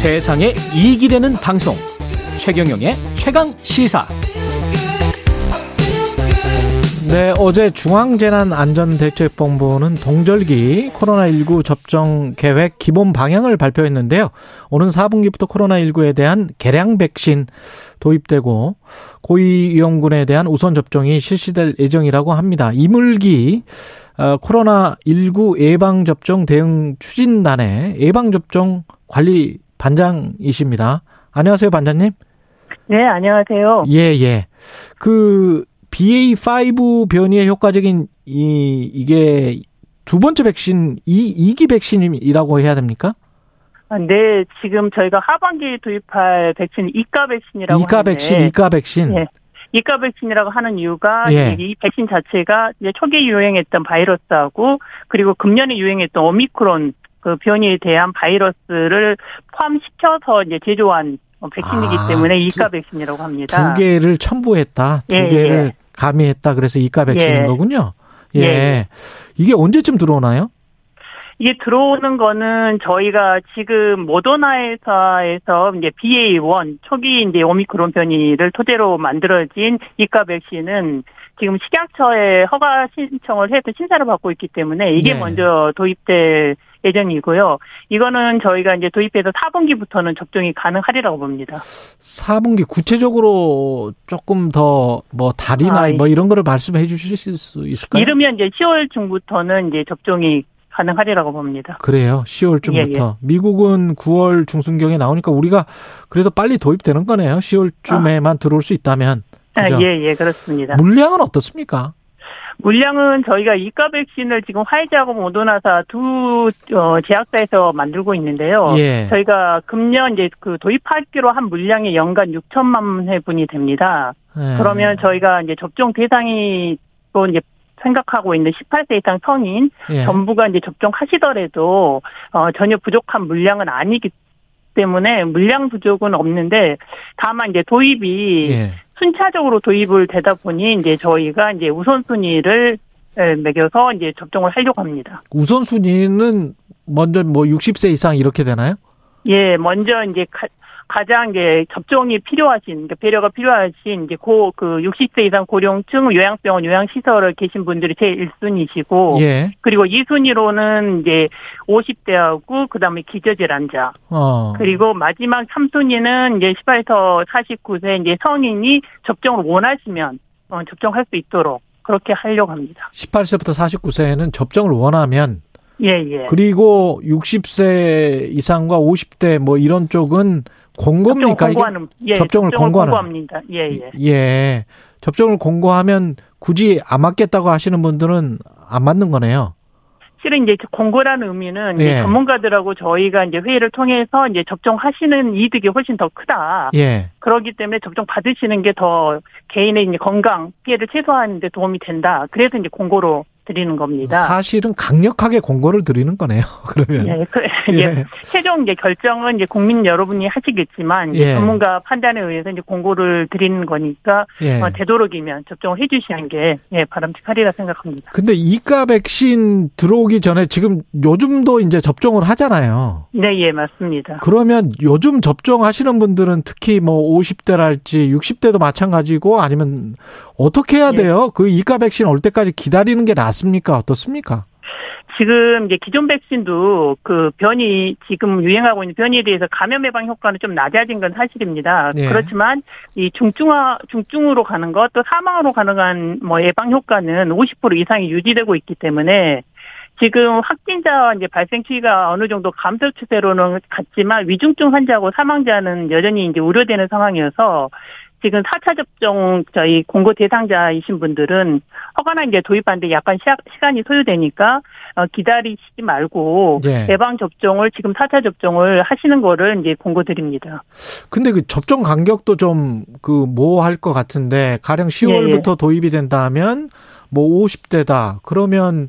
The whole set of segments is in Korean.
세상에 이익이 되는 방송 최경영의 최강 시사 네, 어제 중앙재난안전대책본부는 동절기 코로나19 접종 계획 기본 방향을 발표했는데요. 오는 4분기부터 코로나19에 대한 개량 백신 도입되고 고위험군에 대한 우선 접종이 실시될 예정이라고 합니다. 이물기 어, 코로나19 예방접종 대응 추진단의 예방접종 관리 반장이십니다. 안녕하세요, 반장님. 네, 안녕하세요. 예, 예. 그 BA5 변이의 효과적인 이 이게 두 번째 백신 이 2기 백신이라고 해야 됩니까? 아, 네, 지금 저희가 하반기에 도입할 백신 이가 백신이라고 이가 하는데, 백신, 이가 백신. 예. 이가 백신이라고 하는 이유가 예. 이 백신 자체가 이제 초기에 유행했던 바이러스하고 그리고 금년에 유행했던 오미크론 그 변이에 대한 바이러스를 포함시켜서 이제 제조한 백신이기 아, 때문에 두- 이가 백신이라고 합니다. 두 개를 첨부했다. 두 예, 개를 예. 가미했다. 그래서 이가 백신인 예. 거군요. 예. 예. 이게 언제쯤 들어오나요? 이게 들어오는 거는 저희가 지금 모더나에서 이제 BA1 초기 이제 오미크론 변이를 토대로 만들어진 이가 백신은 지금 식약처에 허가 신청을 해서 심사를 받고 있기 때문에 이게 네. 먼저 도입될 예정이고요. 이거는 저희가 이제 도입해서 4분기부터는 접종이 가능하리라고 봅니다. 4분기 구체적으로 조금 더 뭐 달이나 아, 뭐 이런 거를 말씀해 주실 수 있을까요? 이르면 이제 10월 중부터는 이제 접종이 가능하리라고 봅니다. 그래요. 10월쯤부터. 예, 미국은 9월 중순경에 나오니까 우리가 그래도 빨리 도입되는 거네요. 10월쯤에만 들어올 수 있다면. 아, 그죠? 예, 예, 그렇습니다. 물량은 어떻습니까? 물량은 저희가 이가 백신을 지금 화이자하고 모더나사 두 어, 제약사에서 만들고 있는데요. 예. 저희가 금년 이제 그 도입하기로 한 물량이 연간 6천만 회분이 됩니다. 예. 그러면 저희가 이제 접종 대상이 또 이제 생각하고 있는 18세 이상 성인 예. 전부가 이제 접종하시더라도 어, 전혀 부족한 물량은 아니기 때문에 물량 부족은 없는데 다만 이제 도입이 예. 순차적으로 도입을 되다 보니 이제 저희가 이제 우선순위를 에, 매겨서 이제 접종을 하려고 합니다. 우선순위는 먼저 뭐 60세 이상 이렇게 되나요? 예, 먼저 이제 가, 가장 이제 접종이 필요하신, 그러니까 배려가 필요하신 이제 고, 그 60세 이상 고령층 요양병원 요양시설에 계신 분들이 제일 1순위시고, 예. 그리고 2순위로는 이제 50대하고 그 다음에 기저질 환자, 어. 그리고 마지막 3순위는 이제 18에서 49세 이제 성인이 접종을 원하시면 어, 접종할 수 있도록 그렇게 하려고 합니다. 18세부터 49세는 접종을 원하면 예, 예. 그리고 60세 이상과 50대 뭐 이런 쪽은 공고입니까? 접종 이게? 공고하는, 예, 접종을 접종을. 공고합니다. 예, 예. 예. 접종을 공고하면 굳이 안 맞겠다고 하시는 분들은 안 맞는 거네요. 실은 이제 공고라는 의미는 이제 예. 전문가들하고 저희가 이제 회의를 통해서 이제 접종하시는 이득이 훨씬 더 크다. 예. 그렇기 때문에 접종 받으시는 게 더 개인의 이제 건강 피해를 최소화하는 데 도움이 된다. 그래서 이제 공고로 드리는 겁니다. 사실은 강력하게 공고를 드리는 거네요. 그러면. 예, 그, 예. 예. 최종 이제 결정은 이제 국민 여러분이 하시겠지만 예. 전문가 판단에 의해서 이제 공고를 드리는 거니까 예. 어, 되도록이면 접종을 해주시는 게 예, 바람직하리라 생각합니다. 근데 이가 백신 들어오기 전에 지금 요즘도 이제 접종을 하잖아요. 네, 예, 맞습니다. 그러면 요즘 접종하시는 분들은 특히 뭐 50대랄지 60대도 마찬가지고 아니면 어떻게 해야 예. 돼요? 그 이가 백신 올 때까지 기다리는 게 낫습니까? 어떻습니까? 지금 이제 기존 백신도 그 변이 지금 유행하고 있는 변이에 대해서 감염 예방 효과는 좀 낮아진 건 사실입니다. 예. 그렇지만 이 중증화 중증으로 가는 것 또 사망으로 가능한 뭐 예방 효과는 50% 이상이 유지되고 있기 때문에 지금 확진자 이제 발생 추이가 어느 정도 감소 추세로는 갔지만 위중증 환자하고 사망자는 여전히 이제 우려되는 상황이어서 지금 4차 접종 저희 공고 대상자이신 분들은 허가나 이제 도입하는데 약간 시, 간이 소요되니까 어, 기다리시지 말고 예. 예방 접종을 지금 4차 접종을 하시는 거를 이제 공고드립니다. 근데 그 접종 간격도 좀그뭐할것 같은데 가령 예, 10월부터 도입이 된다면 뭐 50대다. 그러면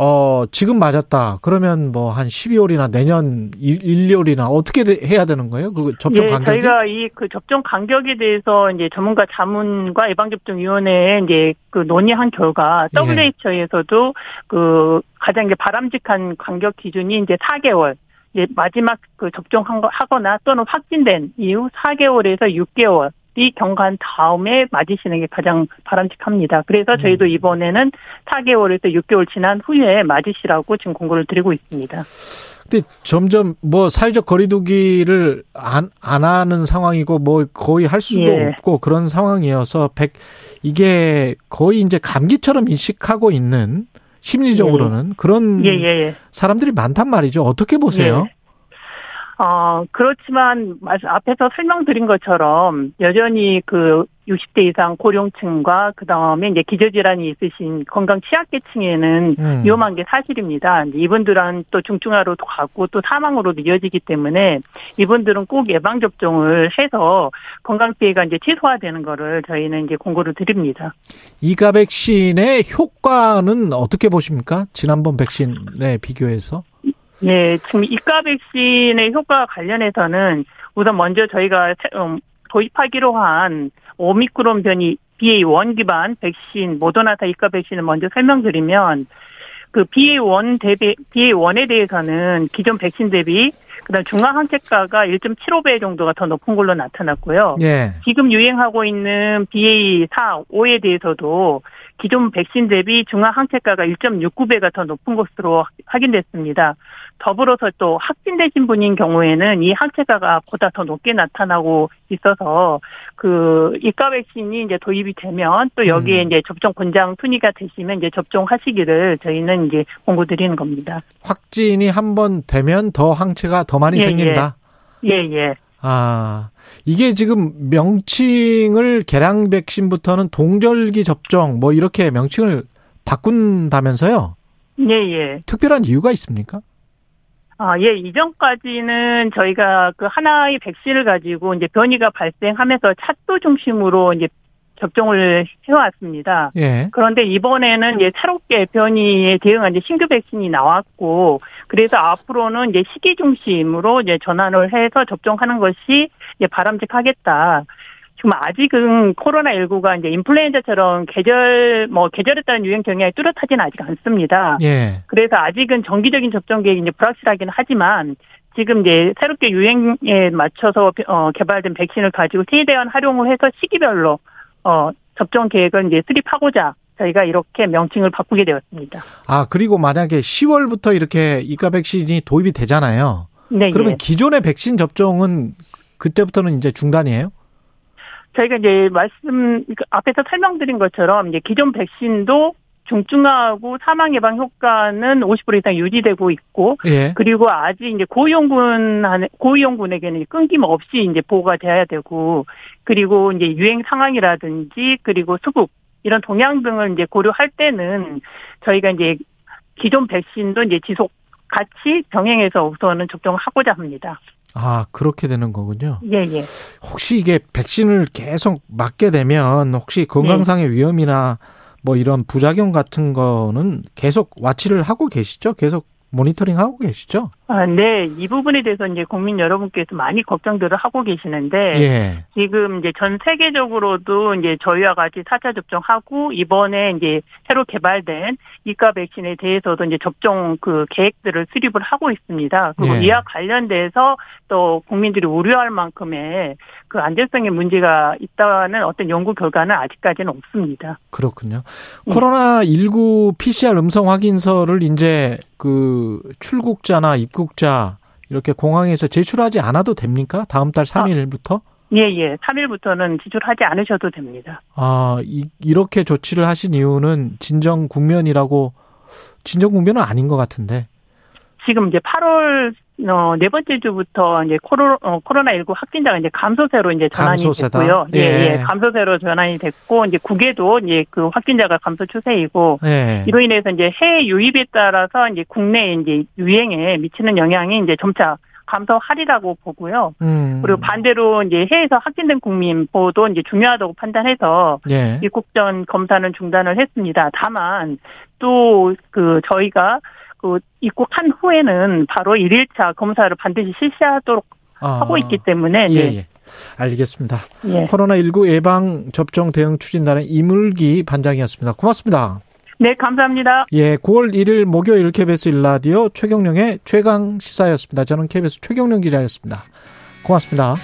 어 지금 맞았다. 그러면 뭐 한 12월이나 내년 1, 1월이나 어떻게 돼- 해야 되는 거예요? 그 접종 예, 간격이? 저희가 이 그 접종 간격에 대해서 이제 전문가 자문과 예방접종위원회에 이제 그 논의한 결과 예. WHO에서도 그 가장 이제 바람직한 간격 기준이 이제 4개월 이제 마지막 그 접종한 거 하거나 또는 확진된 이후 4개월에서 6개월 이 경과한 다음에 맞으시는 게 가장 바람직합니다. 그래서 저희도 음. 이번에는 4개월에서 6개월 지난 후에 맞으시라고 지금 공고를 드리고 있습니다. 근데 점점 뭐 사회적 거리두기를 안, 안 하는 상황이고 뭐 거의 할 수도 예. 없고 그런 상황이어서 백 이게 거의 이제 감기처럼 인식하고 있는 심리적으로는 그런 예, 예, 예. 사람들이 많단 말이죠. 어떻게 보세요? 예. 어, 그렇지만, 말- 앞에서 설명드린 것처럼, 여전히 그 60대 이상 고령층과 그 다음에 이제 기저질환이 있으신 건강 취약계층에는 음. 위험한 게 사실입니다. 이분들은 또 중증화로도 가고 또 사망으로도 이어지기 때문에 이분들은 꼭 예방 접종을 해서 건강 피해가 이제 최소화되는 거를 저희는 이제 공고를 드립니다. 이가 백신의 효과는 어떻게 보십니까? 지난번 백신에 비교해서? 예, 지금 이가 백신의 효과 관련해서는 우선 먼저 저희가 새- 음, 도입하기로 한 오미크론 변이 BA1 기반 백신 모더나타 이가 백신을 먼저 설명드리면 그 BA1 대비 BA1에 대해서는 기존 백신 대비 그다음 중화 항체가가 1.75배 정도가 더 높은 걸로 나타났고요. 예. 지금 유행하고 있는 BA4, 5에 대해서도 기존 백신 대비 중화 항체가가 1.69배가 더 높은 것으로 확인됐습니다. 더불어서 또 확진되신 분인 경우에는 이 항체가가 보다 더 높게 나타나고 있어서 그 이가 백신이 이제 도입이 되면 또 여기에 음. 이제 접종 권장 순위가 되시면 이제 접종하시기를 저희는 이제 공고 드리는 겁니다. 확진이 한 번 되면 더 항체가 더 많이 예, 생긴다. 예, 예. 아, 이게 지금 명칭을 개량 백신부터는 동절기 접종 뭐 이렇게 명칭을 바꾼다면서요? 예, 예. 특별한 이유가 있습니까? 아, 예, 이전까지는 저희가 그 하나의 백신을 가지고 이제 변이가 발생하면서 차도 중심으로 이제 접종을 해왔습니다. 예. 그런데 이번에는 이제 새롭게 변이에 대응한 이제 신규 백신이 나왔고, 그래서 앞으로는 이제 시기 중심으로 이제 전환을 해서 접종하는 것이 이제 바람직하겠다. 지금 아직은 코로나19가 이제 인플루엔자처럼 계절, 뭐, 계절에 따른 유행 경향이 뚜렷하지는 아직 않습니다. 예. 그래서 아직은 정기적인 접종 계획이 이제 불확실하긴 하지만 지금 이제 새롭게 유행에 맞춰서 어, 개발된 백신을 가지고 최대한 활용을 해서 시기별로 어, 접종 계획을 이제 수립하고자 저희가 이렇게 명칭을 바꾸게 되었습니다. 아, 그리고 만약에 10월부터 이렇게 이가 백신이 도입이 되잖아요. 네, 그러면 예. 기존의 백신 접종은 그때부터는 이제 중단이에요? 저희가 이제 말씀 그 앞에서 설명드린 것처럼 이제 기존 백신도 중증화하고 사망 예방 효과는 50% 이상 유지되고 있고 예. 그리고 아직 이제 고위험군 고위험군에게는 끊김없이 이제 보호가 돼야 되고 그리고 이제 유행 상황이라든지 그리고 수급 이런 동향 등을 이제 고려할 때는 저희가 이제 기존 백신도 이제 지속 같이 병행해서 우선은 접종하고자 합니다. 아, 그렇게 되는 거군요. 예, 예. 혹시 이게 백신을 계속 맞게 되면 혹시 건강상의 위험이나 뭐 이런 부작용 같은 거는 계속 와치를 하고 계시죠? 계속 모니터링 하고 계시죠? 아, 네. 이 부분에 대해서 이제 국민 여러분께서 많이 걱정들을 하고 계시는데 예. 지금 이제 전 세계적으로도 이제 저희와 같이 4차 접종하고 이번에 이제 새로 개발된 이가 백신에 대해서도 이제 접종 그 계획들을 수립을 하고 있습니다. 그리고 예. 이와 관련돼서 또 국민들이 우려할 만큼의 그 안전성의 문제가 있다는 어떤 연구 결과는 아직까지는 없습니다. 그렇군요. 네. 코로나 19 PCR 음성 확인서를 이제 그 출국자나 입국 자 이렇게 공항에서 제출하지 않아도 됩니까? 다음 달 3일부터? 예, 예. 3일부터는 지출하지 않으셔도 됩니다. 아, 이, 이렇게 조치를 하신 이유는 진정 국면이라고 진정 국면은 아닌 것 같은데. 지금 이제 8월 어, 네 번째 주부터 이제 코로, 어, 코로나19 확진자가 이제 감소세로 이제 전환이 감소세다? 됐고요. 예, 예. 예. 감소세로 전환이 됐고, 이제 국외도 이제 그 확진자가 감소 추세이고, 네. 이로 인해서 이제 해외 유입에 따라서 이제 국내 이제 유행에 미치는 영향이 이제 점차 감소하리라고 보고요. 음. 그리고 반대로 이제 해외에서 확진된 국민 보호도 이제 중요하다고 판단해서 예. 입국 전 검사는 중단을 했습니다. 다만 또 그 저희가 그 입국한 후에는 바로 1일차 검사를 반드시 실시하도록 아. 하고 있기 때문에 예, 네. 예. 알겠습니다. 예. 코로나19 예방 접종 대응 추진단의 이물기 반장이었습니다. 고맙습니다. 네, 감사합니다. 예, 9월 1일 목요일 KBS 일라디오 최경령의 최강 시사였습니다. 저는 KBS 최경령 기자였습니다. 고맙습니다.